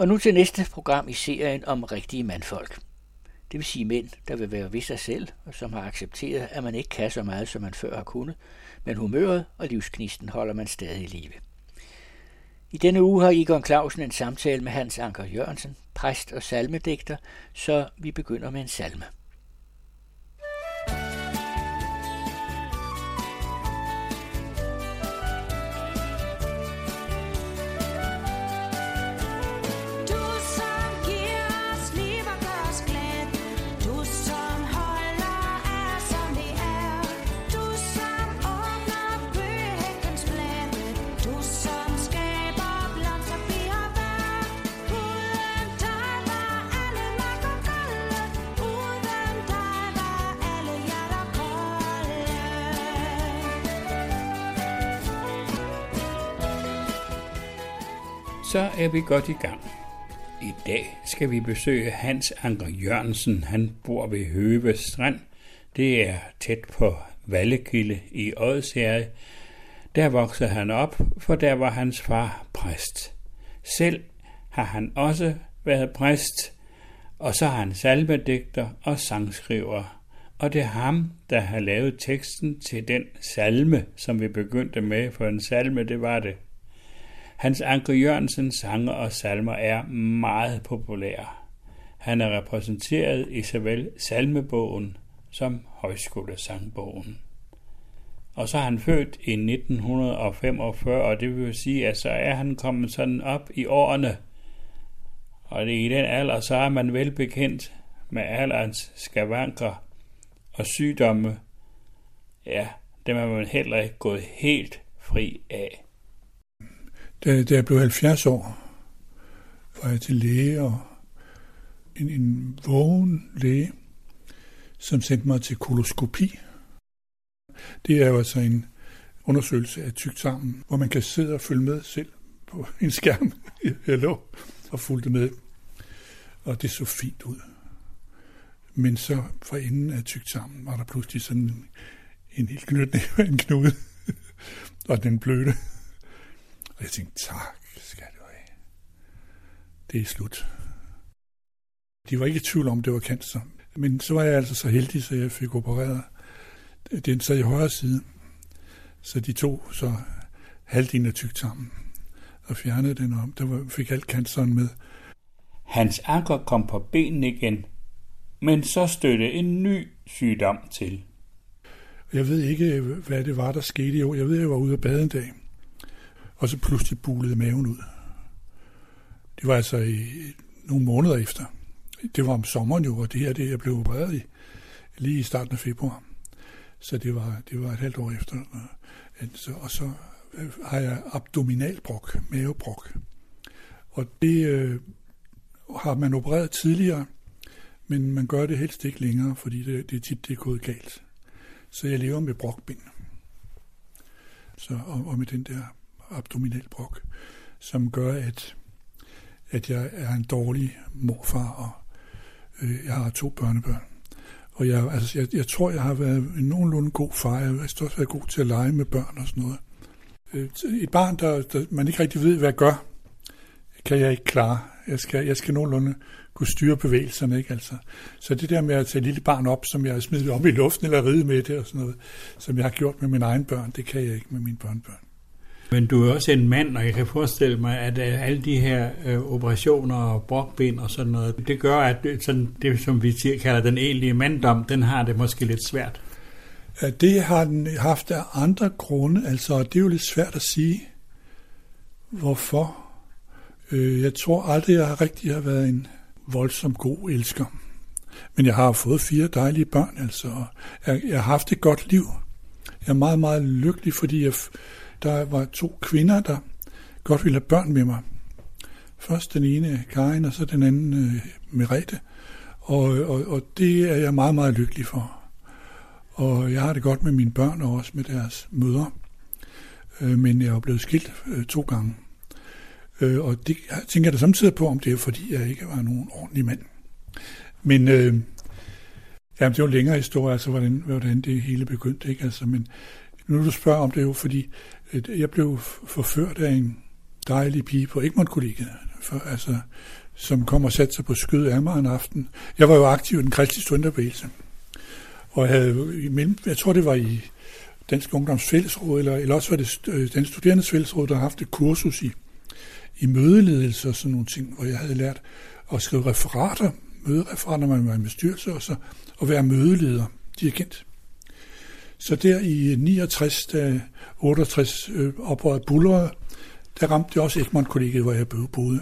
Og nu til næste program i serien om rigtige mandfolk. Det vil sige mænd, der vil være ved sig selv, og som har accepteret, at man ikke kan så meget, som man før har kunnet, men humøret og livsknisten holder man stadig i live. I denne uge har Igon Clausen en samtale med Hans Anker Jørgensen, præst og salmedigter, så vi begynder med en salme. Så er vi godt i gang. I dag skal vi besøge Hans Anker Jørgensen. Han bor ved Høve Strand. Det er tæt på Vallekilde i Odsherred. Der voksede han op, for der var hans far præst. Selv har han også været præst, og så har han salmedigter og sangskriver. Og det er ham, der har lavet teksten til den salme, som vi begyndte med, for en salme, det var det Hans Anker Jørgensens sange og salmer er meget populære. Han er repræsenteret i såvel salmebogen som højskolesangbogen. Og så er han født i 1945, og det vil sige, at så er han kommet sådan op i årene. Og det er i den alder, så er man velbekendt med alderens skavanker og sygdomme. Ja, dem er man heller ikke gået helt fri af. Da, da jeg blev 70 år, var jeg til læge, og en, en vågen læge, som sendte mig til koloskopi. Det er jo altså en undersøgelse af tyktarmen, hvor man kan sidde og følge med selv på en skærm. Jeg lå og fulgte med, og det så fint ud. Men så fra enden af tyktarmen var der pludselig sådan en, en helt knytnæve en knude, og den blødte. Og jeg tænkte, tak skal du have. Det er slut. De var ikke i tvivl om, det var cancer. Men så var jeg altså så heldig, så jeg fik opereret. Den sad i højre side. Så de to så halvdelen af tyktarmen og fjernede den om. Der fik alt canceren med. Hans anker kom på benene igen, men så støtte en ny sygdom til. Jeg ved ikke, hvad det var, der skete i år. Jeg ved, at jeg var ude af bade en dag og så pludselig bulede maven ud. Det var altså i nogle måneder efter. Det var om sommeren jo, og det her det jeg blev opereret i, lige i starten af februar. Så det var, det var et halvt år efter. Og så øh, har jeg abdominalbrok, mavebrok. Og det øh, har man opereret tidligere, men man gør det helst ikke længere, fordi det, det er tit det er gået galt. Så jeg lever med brokbind. Så, og, og med den der abdominalbrok, som gør, at, at jeg er en dårlig morfar, og øh, jeg har to børnebørn. Og jeg, altså, jeg, jeg tror, jeg har været en nogenlunde god far. Jeg har også været god til at lege med børn og sådan noget. Øh, et barn, der, der man ikke rigtig ved, hvad jeg gør, kan jeg ikke klare. Jeg skal, jeg skal nogenlunde kunne styre bevægelserne, ikke altså. Så det der med at tage et lille barn op, som jeg har smidt op i luften eller ride med det og sådan noget, som jeg har gjort med mine egne børn, det kan jeg ikke med mine børnebørn. Men du er også en mand, og jeg kan forestille mig, at øh, alle de her øh, operationer og brokben og sådan noget, det gør, at det, sådan, det, som vi kalder den egentlige manddom, den har det måske lidt svært. Det har den haft af andre grunde, altså det er jo lidt svært at sige, hvorfor. Øh, jeg tror aldrig, jeg rigtig har været en voldsom god elsker. Men jeg har fået fire dejlige børn, altså. Jeg, jeg har haft et godt liv. Jeg er meget, meget lykkelig, fordi jeg der var to kvinder, der godt ville have børn med mig. Først den ene, Karin, og så den anden, øh, Merete. Og, og, og det er jeg meget, meget lykkelig for. Og jeg har det godt med mine børn og også med deres mødre. Øh, men jeg er blevet skilt øh, to gange. Øh, og det jeg tænker jeg da samtidig på, om det er fordi, jeg ikke var nogen ordentlig mand. Men øh, jamen, det jo en længere historie, altså hvordan, hvordan det hele begyndte. Ikke? Altså, men nu du spørger om det jo, fordi jeg blev forført af en dejlig pige på Egmont-kollegiet. for, altså, som kom og satte sig på skød af mig en aften. Jeg var jo aktiv i den kristne studenterbevægelse, og havde, imellem, jeg tror det var i Dansk Ungdoms Fællesråd, eller, eller også var det øh, Dansk den studerendes fællesråd, der har haft et kursus i, i mødeledelse og sådan nogle ting, hvor jeg havde lært at skrive referater, mødereferater, når man var i bestyrelse, og så at være mødeleder, dirigent. Så der i 69, da 68 øh, oprøret bullerede, der ramte det også Egmont-kollegiet, hvor jeg boede.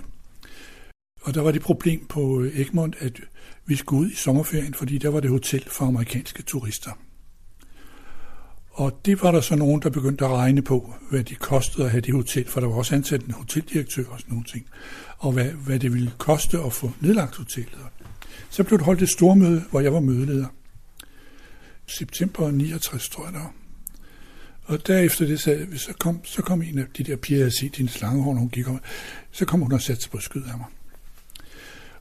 Og der var det problem på øh, Egmont, at vi skulle ud i sommerferien, fordi der var det hotel for amerikanske turister. Og det var der så nogen, der begyndte at regne på, hvad det kostede at have det hotel, for der var også ansat en hoteldirektør og sådan nogle ting, og hvad, hvad det ville koste at få nedlagt hotellet. Så blev det holdt et stormøde, hvor jeg var mødeleder. September 69, tror jeg der Og derefter det sagde, så kom, så kom en af de der piger, jeg havde set, hendes lange hår, hun gik over, så kom hun og satte sig på skyd af mig.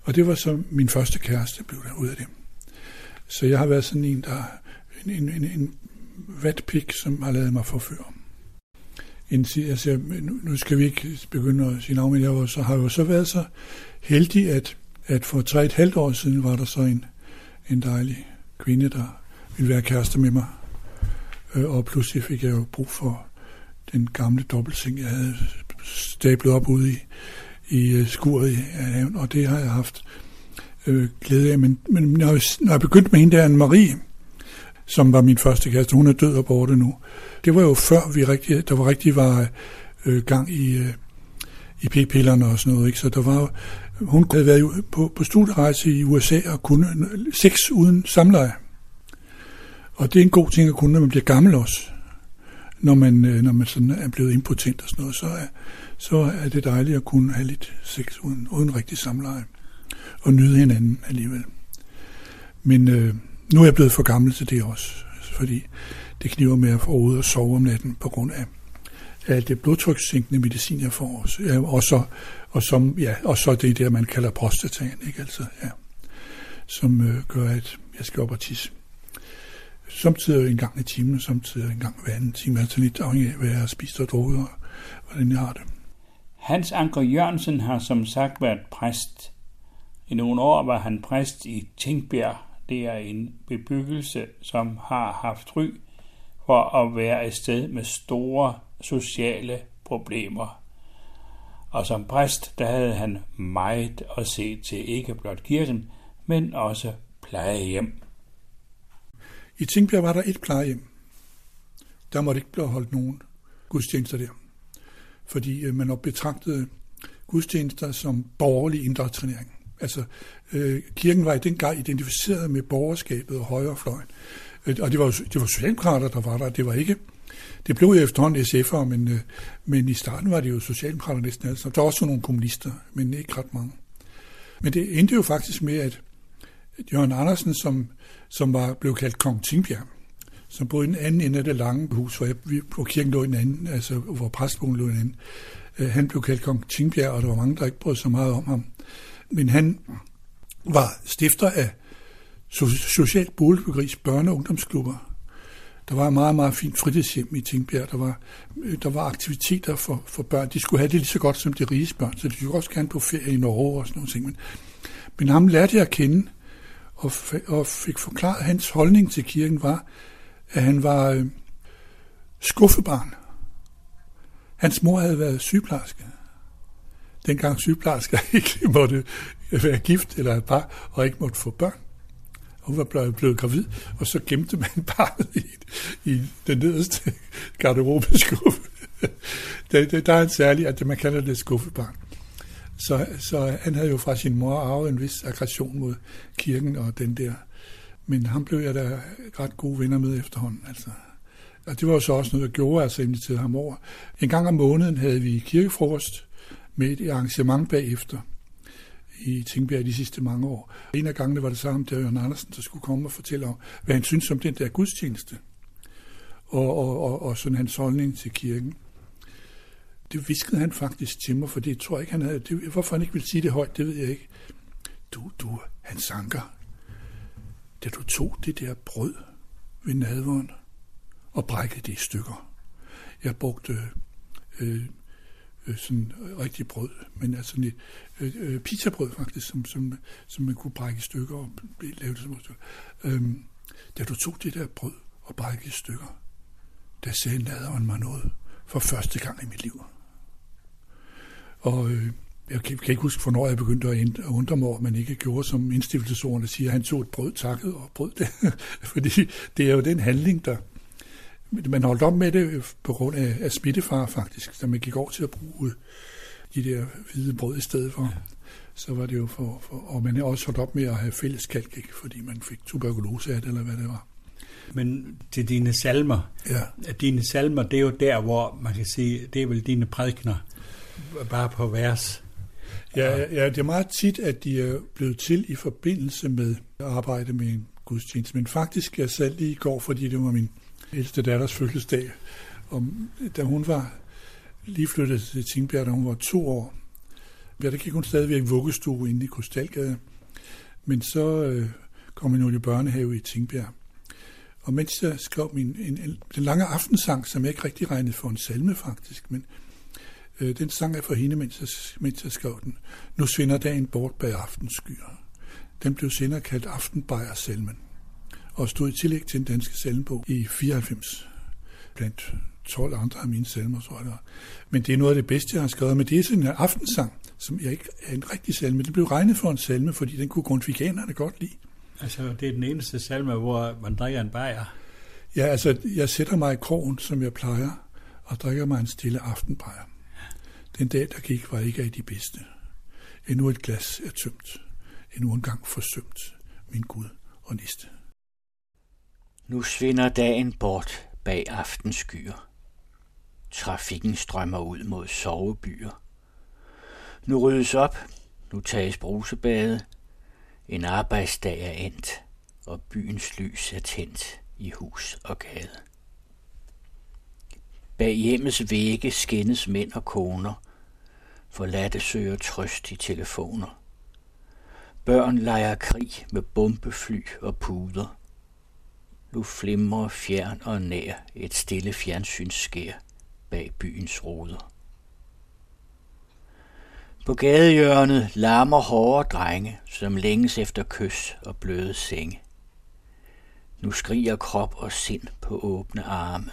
Og det var så min første kæreste, blev der ud af det. Så jeg har været sådan en, der en, en, en, en vatpik, som har lavet mig forføre. En, altså, nu skal vi ikke begynde at sige navn, men jeg var, så, har jo så været så heldig, at, at for tre et halvt år siden var der så en, en dejlig kvinde, der ville være kæreste med mig. Øh, og pludselig fik jeg jo brug for den gamle dobbeltseng, jeg havde stablet op ude i, i øh, skuret i haven, og det har jeg haft øh, glæde af. Men, men når, jeg, når jeg begyndte med hende der, Marie, som var min første kæreste, hun er død og borte nu. Det var jo før vi rigtig, der var rigtig var øh, gang i, øh, i p-pillerne og sådan noget. Ikke? Så der var, hun havde været på, på studierejse i USA og kunne sex uden samleje. Og det er en god ting at kunne, når man bliver gammel også. Når man, øh, når man sådan er blevet impotent og sådan noget, så er, så er det dejligt at kunne have lidt sex uden, uden rigtig samleje. Og nyde hinanden alligevel. Men øh, nu er jeg blevet for gammel til det også, fordi det kniver med at få ud og sove om natten på grund af alt det blodtrykssænkende medicin, jeg får. Også. Ja, og, så, og, som, ja, og så det der, man kalder prostataen, ikke? Altså, ja, som øh, gør, at jeg skal op og tisse. Samtidig en gang i timen, samtidig en gang hver anden time, altså lidt afhængig af, hvad jeg har spist og drukket, og hvordan jeg har det. Hans Anker Jørgensen har som sagt været præst. I nogle år var han præst i Tingbjerg. Det er en bebyggelse, som har haft ry for at være et sted med store sociale problemer. Og som præst, der havde han meget at se til ikke blot kirken, men også plejehjem. I Tingbjerg var der et plejehjem. Der måtte ikke blive holdt nogen gudstjenester der. Fordi øh, man betragtede gudstjenester som borgerlig indoktrinering. Altså, øh, kirken var i den gang identificeret med borgerskabet og højrefløjen. Øh, og det var, det var socialdemokrater, der var der. Det var ikke det blev jo efterhånden SF'er, men, øh, men i starten var det jo socialdemokrater næsten alle Der var også nogle kommunister, men ikke ret mange. Men det endte jo faktisk med, at Jørgen Andersen, som, som var, blev kaldt Kong Tingbjerg, som boede i den anden ende af det lange hus, hvor, jeg, hvor kirken lå i den anden, altså hvor præstbogen lå i den anden. Øh, han blev kaldt Kong Tingbjerg, og der var mange, der ikke brød så meget om ham. Men han var stifter af Socialt Boligbegris børne- og ungdomsklubber. Der var et meget, meget fint fritidshjem i Tingbjerg. Der var, øh, der var aktiviteter for, for børn. De skulle have det lige så godt som de rige børn, så de skulle også gerne på ferie i Norge og sådan noget. Men, men ham lærte jeg at kende, og, og fik forklaret, at hans holdning til kirken var, at han var øh, skuffebarn. Hans mor havde været sygeplejerske. Dengang sygeplejersker ikke måtte være gift eller et par, og ikke måtte få børn. Hun var blevet, blevet gravid, og så gemte man barnet i, i den nederste garderobeskuffe. der, der, der er en særlig, at man kalder det skuffebarn. Så, så han havde jo fra sin mor arvet en vis aggression mod kirken og den der. Men ham blev jeg da ret gode venner med efterhånden. Altså. Og det var jo så også noget, der gjorde, altså inviterede ham over. En gang om måneden havde vi kirkefrokost med et arrangement bagefter i Tingbjerg de sidste mange år. En af gangene var det samme, der Jørgen Andersen, der skulle komme og fortælle om, hvad han synes om den der gudstjeneste. Og, og, og, og sådan hans holdning til kirken. Det viskede han faktisk til mig, for det tror jeg ikke, han havde. Det, hvorfor han ikke ville sige det højt, det ved jeg ikke. Du, du, han sanker. Da du tog det der brød ved nadvånd og brækkede det i stykker. Jeg brugte øh, øh, øh, sådan rigtig brød, men altså sådan et øh, øh, pizzabrød faktisk, som, som, som man kunne brække i stykker og lave det som stykke. Øhm, da du tog det der brød og brækkede i stykker, der sagde nadvånd mig noget for første gang i mit liv. Og øh, jeg kan, kan ikke huske, hvornår jeg begyndte at undre mig over, at man ikke gjorde, som indstiftelsesordene siger, at han tog et brød takket og brød det. Fordi det er jo den handling, der... Man holdt op med det på grund af, af smittefar faktisk, da man gik over til at bruge de der hvide brød i stedet for. Ja. Så var det jo for, for... Og man er også holdt op med at have fælles kalk, ikke? fordi man fik tuberkulose af det, eller hvad det var. Men til dine salmer, ja. dine salmer, det er jo der, hvor man kan sige, det er vel dine prædikner, bare på vers. Ja, ja, det er meget tit, at de er blevet til i forbindelse med at arbejde med en gudstjeneste. Men faktisk, jeg selv lige i går, fordi det var min ældste datters fødselsdag, og da hun var lige flyttet til Tingbjerg, da hun var to år, ja, der gik hun stadigvæk vuggestue inde i Krystalgade. Men så øh, kom hun jo i børnehave i Tingbjerg. Og mens jeg skrev min, en, en, den lange aftensang, som jeg ikke rigtig regnede for en salme faktisk, men Øh, den sang er for hende, mens jeg, mens jeg skrev den. Nu svinder dagen bort bag aftenskyer. Den blev senere kaldt Aftenbejer-salmen, og stod i tillæg til den danske salmbog i 94, blandt 12 andre af mine salmer, tror jeg. Men det er noget af det bedste, jeg har skrevet. Men det er sådan en aftensang, som jeg ikke er en rigtig salme. Den blev regnet for en salme, fordi den kunne grundviganerne godt lide. Altså, det er den eneste salme, hvor man drikker en bajer? Ja, altså, jeg sætter mig i krogen, som jeg plejer, og drikker mig en stille aftenbajer. Den dag, der gik, var ikke af de bedste. Endnu et glas er tømt. Endnu en gang forsømt. Min Gud og næste. Nu svinder dagen bort bag aftenskyer. Trafikken strømmer ud mod sovebyer. Nu ryddes op, nu tages brusebade. En arbejdsdag er endt, og byens lys er tændt i hus og gade. Bag hjemmets vægge skændes mænd og koner, Forladte søger trøst i telefoner. Børn leger krig med bombefly og puder. Nu flimrer fjern og nær et stille fjernsynsskær bag byens ruder. På gadehjørnet larmer hårde drenge, som længes efter kys og bløde senge. Nu skriger krop og sind på åbne arme.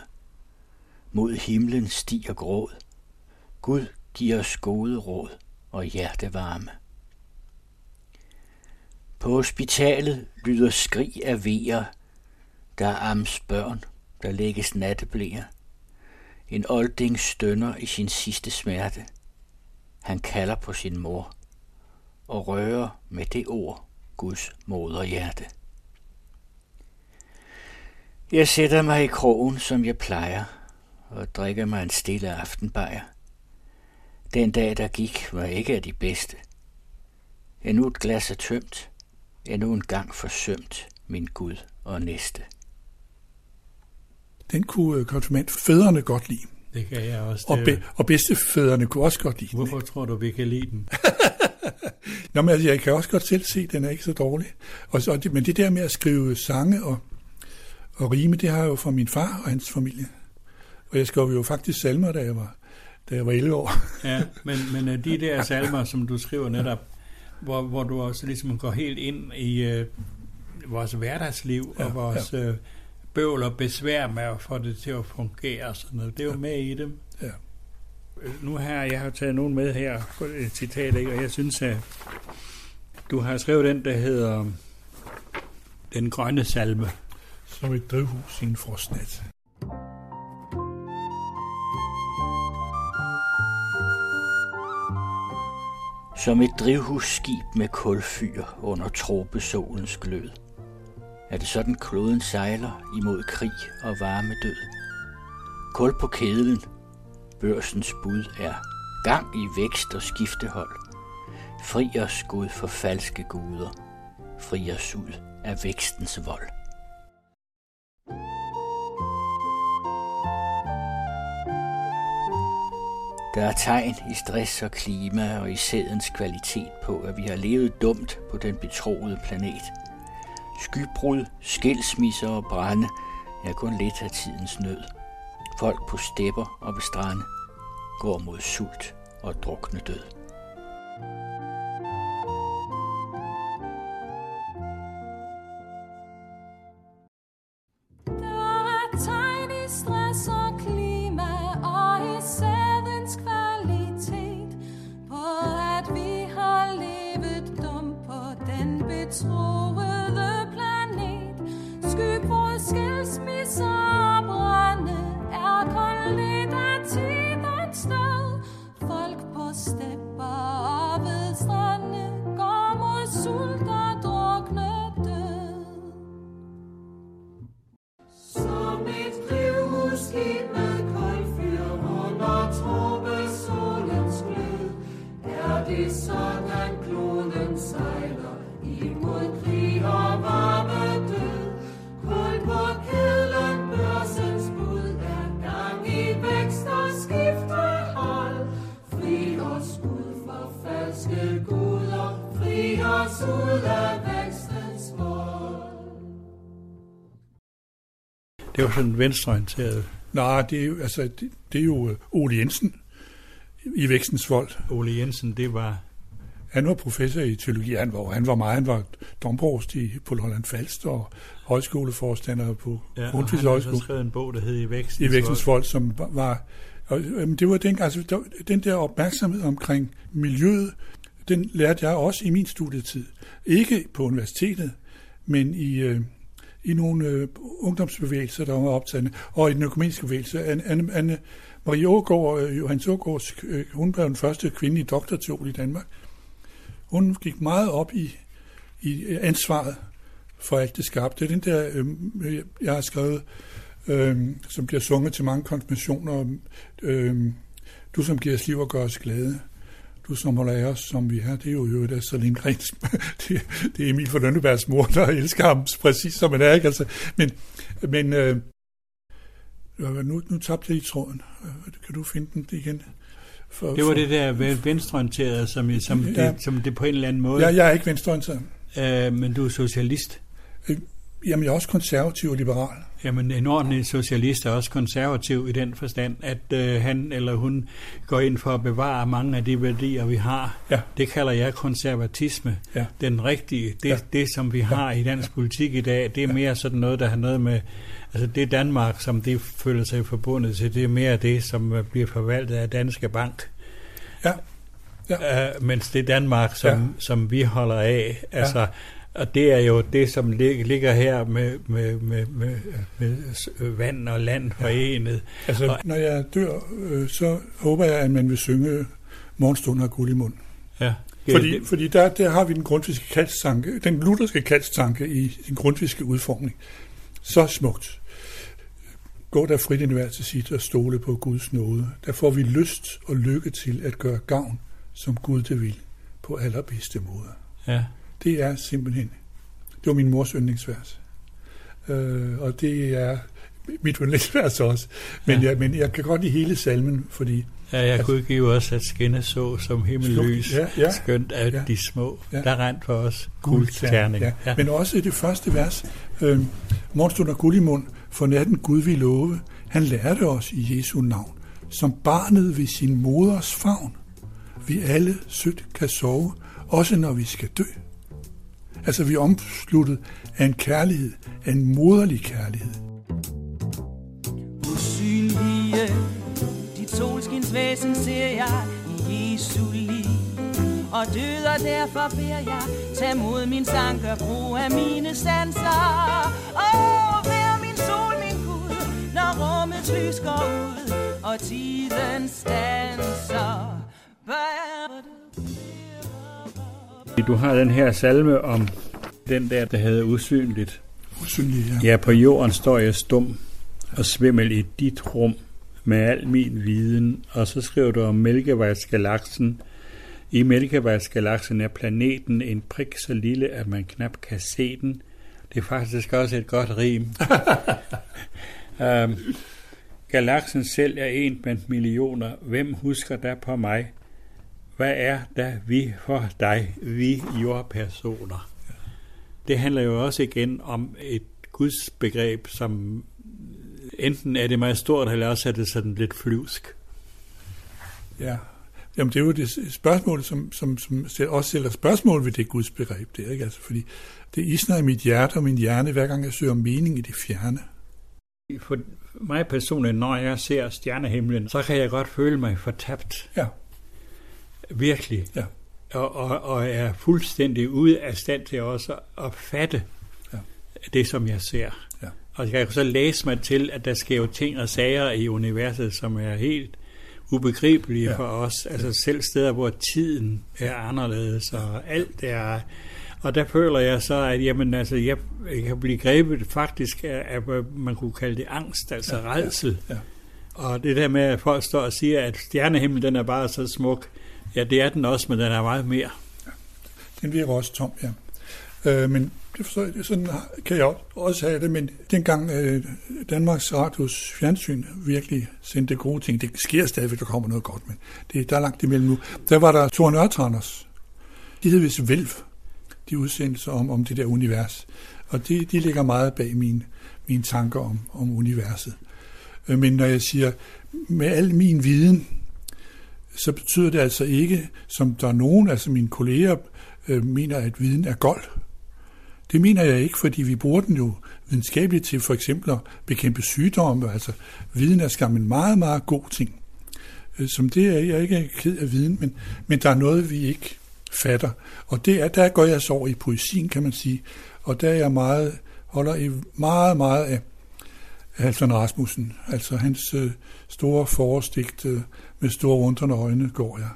Mod himlen stiger gråd. Gud giv os gode råd og hjertevarme. På hospitalet lyder skrig af vejer, der er ams børn, der lægges natteblæer. En olding stønner i sin sidste smerte. Han kalder på sin mor og rører med det ord Guds moderhjerte. Jeg sætter mig i krogen, som jeg plejer, og drikker mig en stille aftenbajer. Den dag, der gik, var ikke af de bedste. Endnu et glas er tømt, endnu en gang forsømt, min Gud og næste. Den kunne øh, konfirmandfædrene godt lide. Det kan jeg også. Og, be, og bedstefædrene kunne også godt lide Hvorfor den. tror du, vi kan lide den? Nå, men altså, jeg kan også godt selv se, at den er ikke så dårlig. Og, så, men det der med at skrive sange og, og rime, det har jeg jo fra min far og hans familie. Og jeg skrev jo faktisk salmer, da jeg var da jeg var 11 år. ja, men, men øh, de der salmer, som du skriver netop, hvor, hvor du også ligesom går helt ind i uh, vores hverdagsliv ja, og vores ja. uh, bøvl og besvær med at få det til at fungere og sådan noget. Det er jo ja. med i dem. Ja. Nu her, jeg har taget nogen med her, et citat, ikke? og jeg synes, at du har skrevet den, der hedder Den grønne salme. Som et drivhus i en frostnat. Som et drivhusskib med kulfyr under tropesolens glød. Er det sådan kloden sejler imod krig og varme død? Kul på kedlen. Børsens bud er gang i vækst og skiftehold. Fri os Gud for falske guder. Fri os ud af vækstens vold. Der er tegn i stress og klima og i sædens kvalitet på, at vi har levet dumt på den betroede planet. Skybrud, skilsmisser og brænde er kun lidt af tidens nød. Folk på stepper og ved strande går mod sult og drukne død. Det var sådan venstreorienteret. Nej, det er jo, altså, det, det er jo øh, Ole Jensen i Vækstens Vold. Ole Jensen, det var... Han var professor i teologi. Han var, han var meget, han var domprost i, på Holland Falst og højskoleforstander på ja, Grundtvigs Højskole. Han skrevet en bog, der hed I Vækstens, I Vækstens Vold, som var... Og, jamen, det var den, altså, den der opmærksomhed omkring miljøet, den lærte jeg også i min studietid. Ikke på universitetet, men i, øh, i nogle øh, ungdomsbevægelser, der var optagende, og i den økumeniske bevægelse. Anne, Anne, Anne Marie Ågaard, øh, Johannes Ågaards, øh, hun blev den første kvindelige doktorteol i Danmark. Hun gik meget op i, i øh, ansvaret for alt det skabte. Den der, øh, jeg har skrevet, øh, som bliver sunget til mange konfirmationer, øh, du som giver os liv og gør os glade du som holder af os, som vi er, det er jo jo der så Lindgrens, det, det er Emil for Lønnebergs mor, der elsker ham præcis som han er, ikke? Altså, men, men øh, nu, nu tabte jeg i tråden. Kan du finde den igen? For, det var for, det der venstreorienterede, som, som, ja, det, som det på en eller anden måde... Ja, jeg er ikke venstreorienteret. Øh, men du er socialist. Jamen, jeg er også konservativ og liberal. Jamen, en ordentlig socialist er også konservativ i den forstand, at øh, han eller hun går ind for at bevare mange af de værdier, vi har. Ja. Det kalder jeg konservatisme. Ja. Den rigtige, det, ja. det som vi har ja. i dansk politik i dag, det er mere sådan noget, der har noget med, altså det Danmark, som det føler sig forbundet til, det er mere det, som øh, bliver forvaltet af Danske Bank. Ja. Ja. Uh, mens det Danmark, som, ja. som vi holder af, altså ja og det er jo det, som ligger her med, med, med, med, med vand og land forenet. Ja. Altså, og, når jeg dør, øh, så håber jeg, at man vil synge Morgenstund og guld i mund. Ja. Fordi, det. fordi der, der har vi den grundviske kaldstanke, den lutherske kaldstanke i den grundviske udformning. Så smukt. Gå der frit ind hver til sit og stole på Guds nåde. Der får vi lyst og lykke til at gøre gavn, som Gud det vil, på allerbedste måde. Ja. Det er simpelthen, det var min mors yndlingsvers. Øh, og det er mit yndlingsvers også. Men, ja. jeg, men jeg kan godt lide hele salmen, fordi... Ja, jeg altså, kunne give også, at skinne så som himmellys, ja, ja, skønt af ja, de små. Ja. Der rent for os guldterning. Ja. Ja. Men også i det første vers, øh, Morgenstund og guld i mund, for natten Gud vil love, han lærte os i Jesu navn, som barnet ved sin moders favn. Vi alle sødt kan sove, også når vi skal dø. Altså, vi er omsluttet af en kærlighed, af en moderlig kærlighed. Usynlige, dit solskins væsen ser jeg i Jesu liv. Og døder derfor beder jeg, tag mod min sang, gør brug af mine sanser. Åh, oh, vær min sol, min Gud, når rummets lys går ud, og tiden stanser. Bær du har den her salme om den der, der hedder usynligt. Usynligt, ja. Ja, på jorden står jeg stum og svimmel i dit rum med al min viden. Og så skriver du om Mælkevejsgalaksen. I Mælkevejsgalaksen er planeten en prik så lille, at man knap kan se den. Det er faktisk også et godt rim. um, galaksen selv er en blandt millioner. Hvem husker der på mig? Hvad er da vi for dig, vi jordpersoner? Det handler jo også igen om et Guds begreb, som enten er det meget stort, eller også er det sådan lidt flyvsk. Ja, Jamen, det er jo det spørgsmål, som, som, som også stiller spørgsmål ved det Guds begreb der, ikke? Altså, fordi det isner i mit hjerte og min hjerne, hver gang jeg søger mening i det fjerne. For mig personligt, når jeg ser stjernehimlen, så kan jeg godt føle mig fortabt. Ja. Virkelig. Ja. Og, og, og er fuldstændig ude af stand til også at fatte ja. det, som jeg ser. Ja. Og jeg kan så læse mig til, at der sker jo ting og sager i universet, som er helt ubegribelige ja. for os. Altså selv steder, hvor tiden er anderledes, og alt er... Og der føler jeg så, at jamen, altså, jeg, jeg kan blive grebet faktisk af, af, man kunne kalde det angst, altså ja, redsel. Ja, ja. Og det der med, at folk står og siger, at stjernehimlen den er bare så smuk, ja, det er den også, men den er meget mere. Ja, den virker også tom, ja. Øh, men det forstår jeg, sådan kan jeg også have det, men dengang øh, Danmarks Radios fjernsyn virkelig sendte gode ting, det sker stadigvæk, der kommer noget godt, men det, der er langt imellem nu, der var der Thor Nørtranders. De hed vist Vælv, de udsendelser om, om det der univers. Og de, de ligger meget bag mine, mine tanker om, om universet. Øh, men når jeg siger, med al min viden, så betyder det altså ikke, som der er nogen, altså mine kolleger, øh, mener, at viden er gold. Det mener jeg ikke, fordi vi bruger den jo videnskabeligt til for eksempel at bekæmpe sygdomme. Altså, viden er skam en meget, meget god ting. Øh, som det er jeg ikke ked af viden, men, men der er noget, vi ikke fatter. Og det er, der går jeg så over i poesien, kan man sige. Og der er jeg meget, holder i meget, meget af Halvdan Rasmussen. Altså hans øh, store forestigt øh, med store undrende øjne går jeg,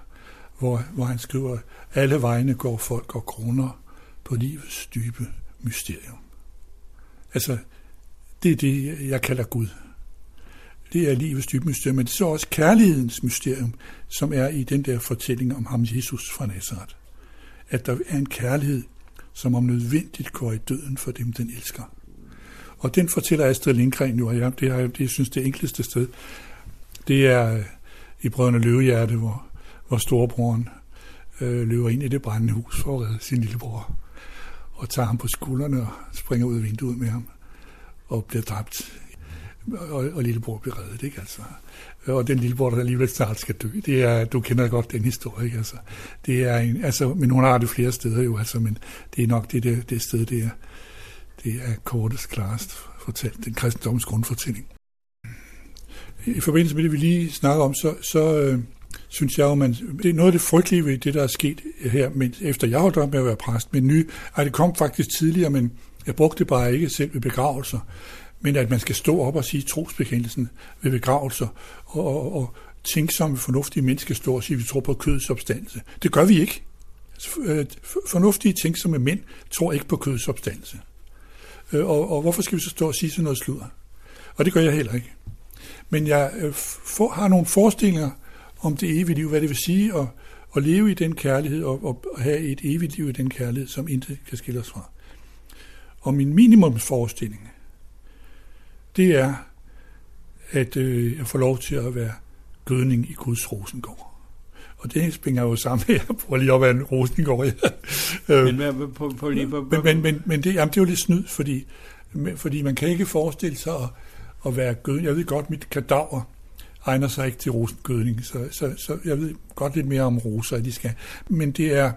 hvor, hvor han skriver, alle vegne går folk og kroner på livets dybe mysterium. Altså, det er det, jeg kalder Gud. Det er livets dybe mysterium, men det er så også kærlighedens mysterium, som er i den der fortælling om ham, Jesus fra Nazareth. At der er en kærlighed, som om nødvendigt går i døden for dem, den elsker. Og den fortæller Astrid Lindgren jo, og jeg, det har det, jeg synes, det enkleste sted, det er øh, i Brødrene Løvehjerte, hvor, hvor storebroren øh, løber ind i det brændende hus for at redde sin lillebror og tager ham på skuldrene og springer ud af vinduet med ham og bliver dræbt. Og, og lillebror bliver reddet, ikke altså? Og den lillebror, der alligevel snart skal dø, det er, du kender godt den historie, ikke? Altså, det er en, altså, men hun har det flere steder jo, altså, men det er nok det, det, det sted, det er, det er kortest, klarest fortalt, den kristendommens grundfortælling. I forbindelse med det, vi lige snakker om, så, så øh, synes jeg jo, man, det er noget af det frygtelige ved det, der er sket her, men efter jeg holdt op med at være præst, men ny, at det kom faktisk tidligere, men jeg brugte det bare ikke selv ved begravelser, men at man skal stå op og sige trosbekendelsen ved begravelser, og, og, og tænksomme, fornuftige mennesker stå og sige, at vi tror på kødets opstandelse. Det gør vi ikke. Altså, øh, fornuftige, tænksomme mænd tror ikke på kødets opstandelse. Øh, og, og hvorfor skal vi så stå og sige sådan noget sludder? Og det gør jeg heller ikke. Men jeg øh, for, har nogle forestillinger om det evige liv, hvad det vil sige at, at leve i den kærlighed og, og have et evigt liv i den kærlighed, som intet kan skille os fra. Og min minimumsforestilling, det er, at øh, jeg får lov til at være gødning i Guds rosengård. Og det springer jo sammen med, jeg prøver lige op af en rosengård. Ja. men, men, på, på, lige, på, men, men, men, men det, jamen, det er jo lidt snyd, fordi, fordi man kan ikke forestille sig at, at være gødning. Jeg ved godt, mit kadaver egner sig ikke til rosengødning, så, så, så jeg ved godt lidt mere om roser, de skal. Men det er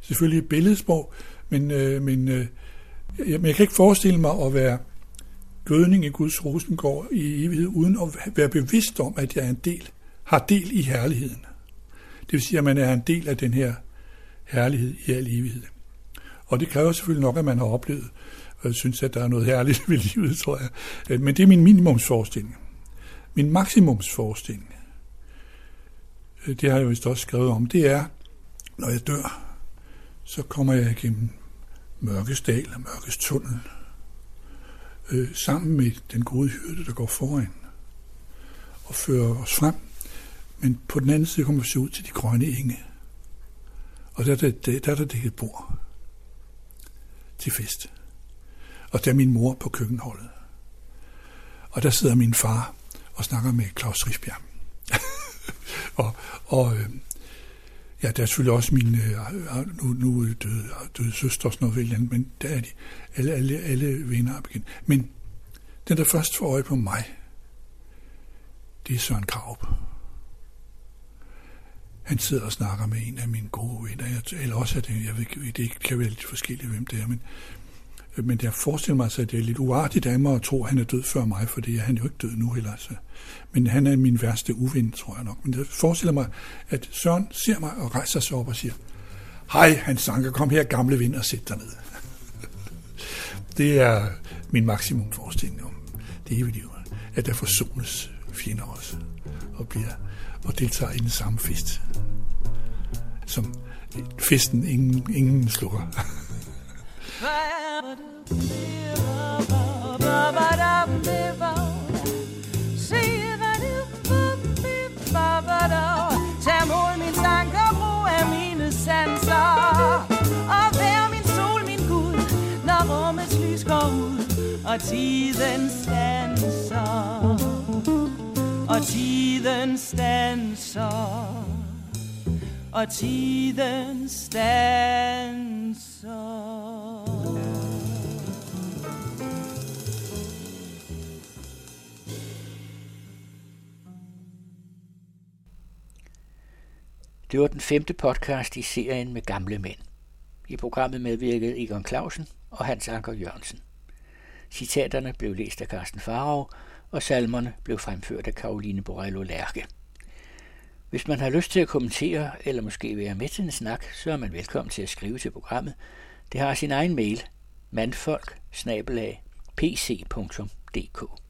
selvfølgelig et billedsprog, men, øh, men, øh, jeg, men jeg kan ikke forestille mig at være gødning i Guds rosengård i evighed, uden at være bevidst om, at jeg er en del, har del i herligheden. Det vil sige, at man er en del af den her herlighed i al evighed. Og det kræver selvfølgelig nok, at man har oplevet, og synes, at der er noget herligt ved livet, tror jeg. Øh, men det er min minimumsforestilling. Min maksimumsforestilling, øh, det har jeg vist også skrevet om, det er, når jeg dør, så kommer jeg igennem mørkes dal og mørkes tunnel, øh, sammen med den gode hyrde, der går foran og fører os frem. Men på den anden side kommer vi så ud til de grønne enge. Og der, der, der, der er der dækket bord til fest. Og der er min mor på køkkenholdet. Og der sidder min far og snakker med Claus Risbjerg. og og øh, ja, der er selvfølgelig også min øh, nu, nu døde, døde søster og sådan noget, men der er de alle, alle, alle venner op igen. Men den, der først får øje på mig, det er Søren Kraup han sidder og snakker med en af mine gode venner, jeg, eller også at det, jeg ved, det kan være lidt forskelligt, hvem det er, men, øh, men jeg forestiller mig, altså, at det er lidt uartigt af mig at tro, at han er død før mig, for han er jo ikke død nu heller. Så. Men han er min værste uven, tror jeg nok. Men jeg forestiller mig, at Søren ser mig og rejser sig op og siger, Hej, Hans Sanker, kom her, gamle ven, og sæt dig ned. det er min maksimum forestilling om det evige liv, at der forsones fjender også, og, bliver, og deltager i den samme fest, som festen ingen, ingen slukker. Tag mod min tanker, brug af mine sanser Og vær min sol, min Gud, når rummets lys går ud Og tiden stanser og tiden stanser Og tiden stanser Det var den femte podcast i serien med gamle mænd. I programmet medvirkede Egon Clausen og Hans Anker Jørgensen. Citaterne blev læst af Carsten Farov, og salmerne blev fremført af Karoline Borello Lærke. Hvis man har lyst til at kommentere eller måske være med til en snak, så er man velkommen til at skrive til programmet. Det har sin egen mail, mandfolk pc.dk.